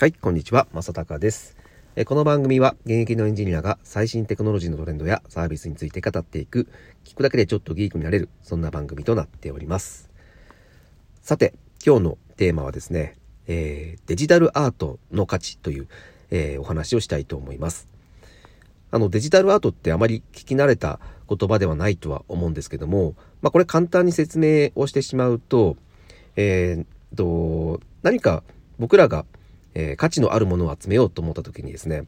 はい、こんにちは、まさたかです。えこの番組は現役のエンジニアが最新テクノロジーのトレンドやサービスについて語っていく、聞くだけでちょっとギークになれる、そんな番組となっております。さて、今日のテーマはですね、えー、デジタルアートの価値という、えー、お話をしたいと思います。あの、デジタルアートってあまり聞き慣れた言葉ではないとは思うんですけども、まあ、これ簡単に説明をしてしまうと、えー、と、何か僕らがえー、価値のあるものを集めようと思った時にですね、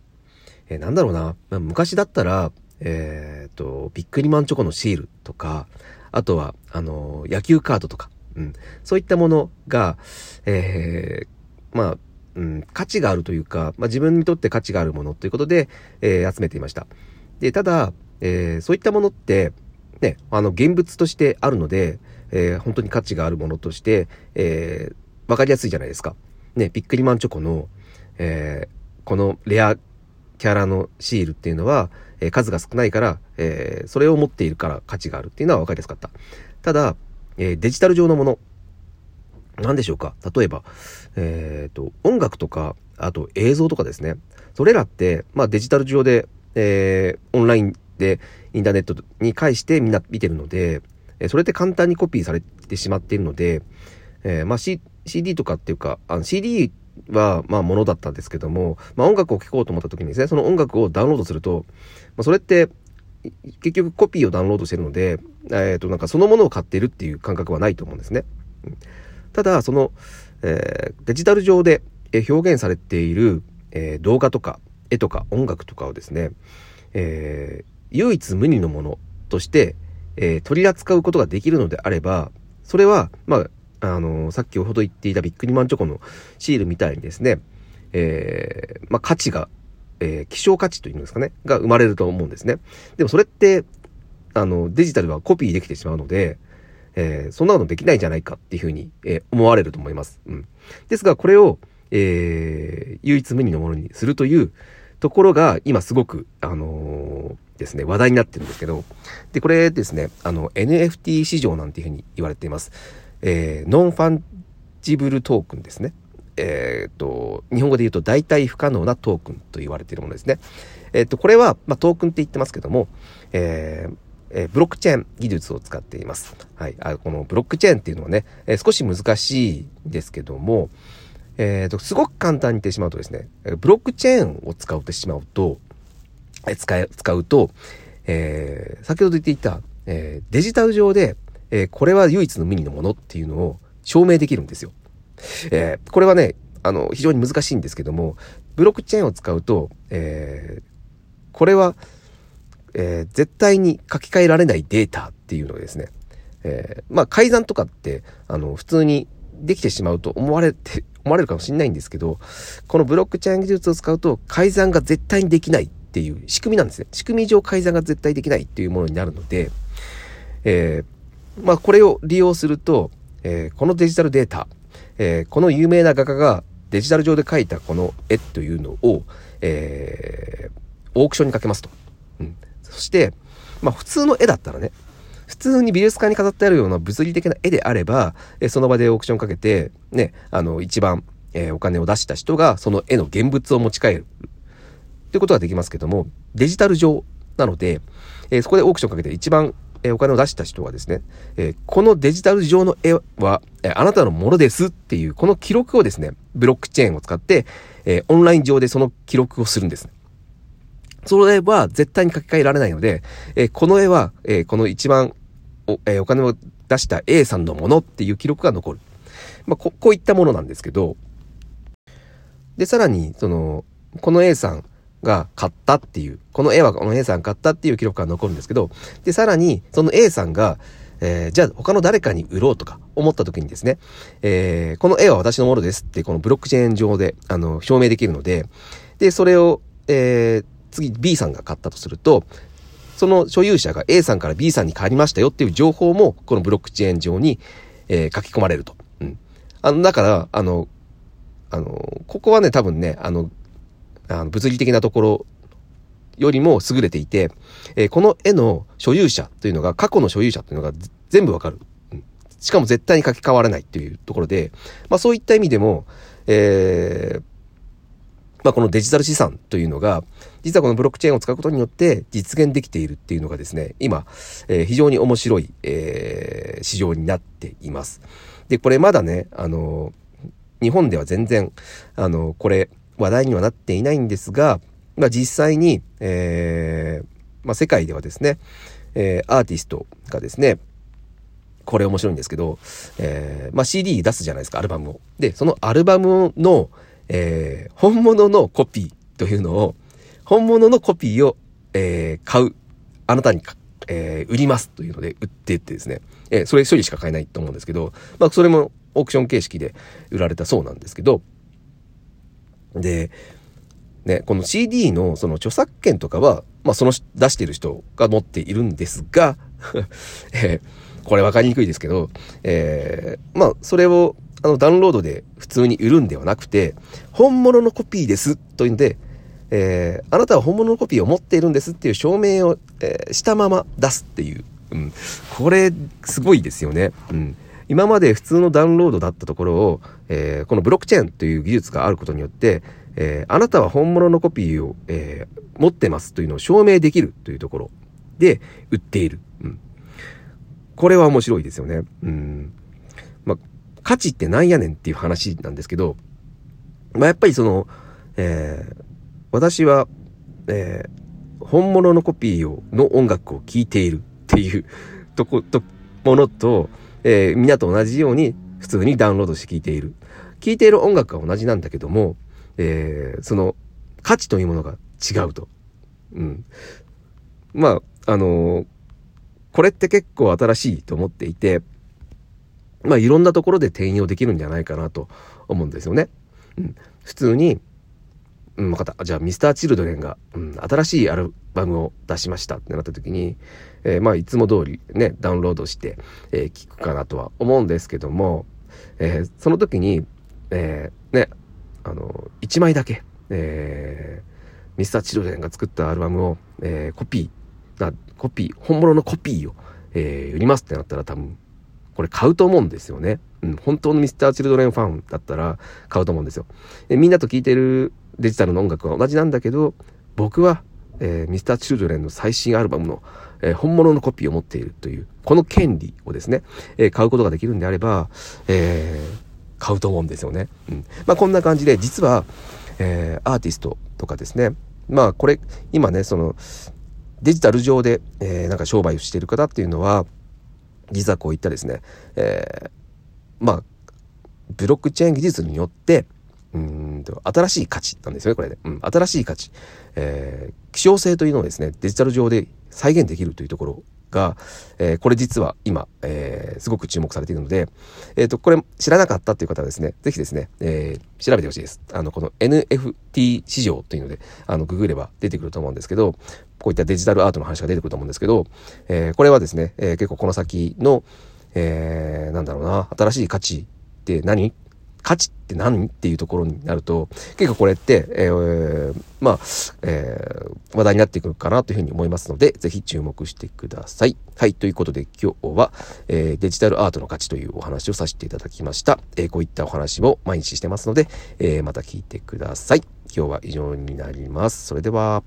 えー、なんだろうな、まあ、昔だったら、えー、と、ビックリマンチョコのシールとか、あとは、あの野球カードとか、うん、そういったものが、えー、まあ、うん、価値があるというか、まあ、自分にとって価値があるものということで、えー、集めていました。で、ただ、えー、そういったものって、ね、あの、現物としてあるので、えー、本当に価値があるものとして、えー、わかりやすいじゃないですか。ね、ビックリマンチョコの、えー、このレアキャラのシールっていうのは、えー、数が少ないから、えー、それを持っているから価値があるっていうのは分かりやすかった。ただ、えデジタル上のもの、何でしょうか？例えば、えっ、と、音楽とか、あと映像とかですね。それらって、まあデジタル上で、えオンラインでインターネットに介してみんな見てるので、えそれって簡単にコピーされてしまっているので、えー、まあ、C、CD とかっていうか、あの CD は、まあ、ものだったんですけども、まあ、音楽を聴こうと思った時にですね、その音楽をダウンロードすると、まあ、それって、結局コピーをダウンロードしてるので、えっ、ー、と、なんかそのものを買ってるっていう感覚はないと思うんですね。ただ、その、えー、デジタル上で表現されている、えー、動画とか、絵とか音楽とかをですね、え、唯一無二のものとして、え、取り扱うことができるのであれば、それは、まあ、あの、さっきほど言っていたビックリマンチョコのシールみたいにですね、えー、まあ、価値が、えー、希少価値というんですかね、が生まれると思うんですね。でもそれって、あの、デジタルはコピーできてしまうので、えー、そんなことできないんじゃないかっていうふうに、えー、思われると思います。うん。ですが、これを、えー、唯一無二のものにするというところが、今すごく、あのー、ですね、話題になってるんですけど、で、これですね、あの、NFT 市場なんていうふうに言われています。えー、ノンファンジブルトークンですね。えっ、ー、と、日本語で言うと代替不可能なトークンと言われているものですね。えっ、ー、と、これは、まあ、トークンって言ってますけども、えーえ、ブロックチェーン技術を使っています。はい。あこのブロックチェーンっていうのはね、え、少し難しいですけども、えっ、と、すごく簡単に言ってしまうとですね、ブロックチェーンを使ってしまうと、え使い、使うと、えー、先ほど言っていた、え、デジタル上で、えー、これは唯一の無二のものっていうのを証明できるんですよ。えー、これはね、あの、非常に難しいんですけども、ブロックチェーンを使うと、えー、これは、えー、絶対に書き換えられないデータっていうのですね、えー、まあ改ざんとかって、あの、普通にできてしまうと思われて、思われるかもしれないんですけど、このブロックチェーン技術を使うと改ざんが絶対にできないっていう仕組みなんですね。仕組み上改ざんが絶対できないっていうものになるので、えー、まあ、これを利用すると、えー、このデジタルデータ、えー、この有名な画家がデジタル上で描いたこの絵というのを、えー、オークションにかけますと。うん、そして、まあ、普通の絵だったらね、普通に美術館に飾ってあるような物理的な絵であれば、えその場でオークションかけて、ね、あの、一番、えお金を出した人が、その絵の現物を持ち帰る。ということができますけども、デジタル上なので、えそこでオークションかけて一番えお金を出した人はですね、えこのデジタル上の絵は、えあなたのものですっていう、この記録をですね、ブロックチェーンを使って、えオンライン上でその記録をするんです。それは絶対に書き換えられないので、えこの絵は、えこの一番お,、えお金を出した A さんのものっていう記録が残る。まあ、ここういったものなんですけど、で、さらに、その、この A さん、が買ったっていう、この絵はこの A さん買ったっていう記録が残るんですけど、で、さらに、その A さんが、えー、じゃあ他の誰かに売ろうとか思った時にですね、えー、この絵は私のものですってこのブロックチェーン上で、あの、証明できるので、で、それを、えー、次 B さんが買ったとすると、その所有者が A さんから B さんに変わりましたよっていう情報も、このブロックチェーン上に、え、書き込まれると。うん。あの、だから、あの、あの、ここはね、多分ね、あの、あの物理的なところよりも優れていて、えー、この絵の所有者というのが、過去の所有者というのが全部わかる。しかも絶対に書き換わらないっていうところで、まあそういった意味でも、えー、まあ、このデジタル資産というのが、実はこのブロックチェーンを使うことによって実現できているっていうのがですね、今、えー、非常に面白い、えー、市場になっています。で、これまだね、あの、日本では全然、あの、これ、話題にはなっていないんですが、まあ、実際に、えー、まあ、世界ではですね、えー、アーティストがですね、これ面白いんですけど、えー、まあ、CD 出すじゃないですか、アルバムを。で、そのアルバムの、えー、本物のコピーというのを、本物のコピーを、えー、買う。あなたに、えー、売りますというので売ってってですね、えー、それ一人しか買えないと思うんですけど、まあ、それもオークション形式で売られたそうなんですけど、で、ね、この CD のその著作権とかは、まあ、その出してる人が持っているんですが、え、これ分かりにくいですけど、えー、まあ、それをあのダウンロードで普通に売るんではなくて、本物のコピーですというんで、えー、あなたは本物のコピーを持っているんですっていう証明を、え、したまま出すっていう。うん、これ、すごいですよね。うん。今まで普通のダウンロードだったところを、えー、このブロックチェーンという技術があることによって、えー、あなたは本物のコピーを、えー、持ってますというのを証明できるというところで売っている。うん、これは面白いですよね。うん。まあ、価値ってなんやねんっていう話なんですけど、まあ、やっぱりその、えー、私は、えー、本物のコピーを、の音楽を聴いているっていうとこ、と、ものと、えー、みんなと同じように普通にダウンロードして聴いている。聴いている音楽は同じなんだけども、えー、その価値というものが違うと。うん。まあ、あのー、これって結構新しいと思っていて、まあいろんなところで転用できるんじゃないかなと思うんですよね。うん、普通に、うん、分かった。じゃあ、ミスター・チルドレンが、うん、新しいアルバムを出しましたってなった時に、えー、まあ、いつも通りね、ダウンロードして、えー、聞くかなとは思うんですけども、えー、その時に、えー、ね、あの、1枚だけ、えー、ミスター・チルドレンが作ったアルバムを、えー、コピー、な、コピー、本物のコピーを、えー、売りますってなったら多分、これ買うと思うんですよね。うん、本当のミスター・チルドレンファンだったら買うと思うんですよ。えみんなと聴いてるデジタルの音楽は同じなんだけど、僕は、えー、ミスター・チルドレンの最新アルバムの、えー、本物のコピーを持っているという、この権利をですね、えー、買うことができるんであれば、えー、買うと思うんですよね。うん。まあこんな感じで、実は、えー、アーティストとかですね、まあこれ、今ね、その、デジタル上で、えー、なんか商売をしている方っていうのは、実はこういったですね、えー、まあ、ブロックチェーン技術によって、うんと、新しい価値なんですよね、これで、ね。うん、新しい価値。えー、希少性というのをですね、デジタル上で再現できるというところが、えー、これ実は今、えー、すごく注目されているので、えっ、ー、と、これ知らなかったっていう方はですね、ぜひですね、えー、調べてほしいです。あの、この NFT 市場というので、あの、ググれば出てくると思うんですけど、こういったデジタルアートの話が出てくると思うんですけど、え、これはですね、え、結構この先の、えー、なんだろうな、新しい価値って何価値って何？っていうところになると、結構これって、えー、まあ、えー、話題になってくるかなというふうに思いますので、ぜひ注目してください。はい、ということで今日は、えー、デジタルアートの価値というお話をさせていただきました。え、こういったお話も毎日してますので、え、また聞いてください。今日は以上になります。それでは。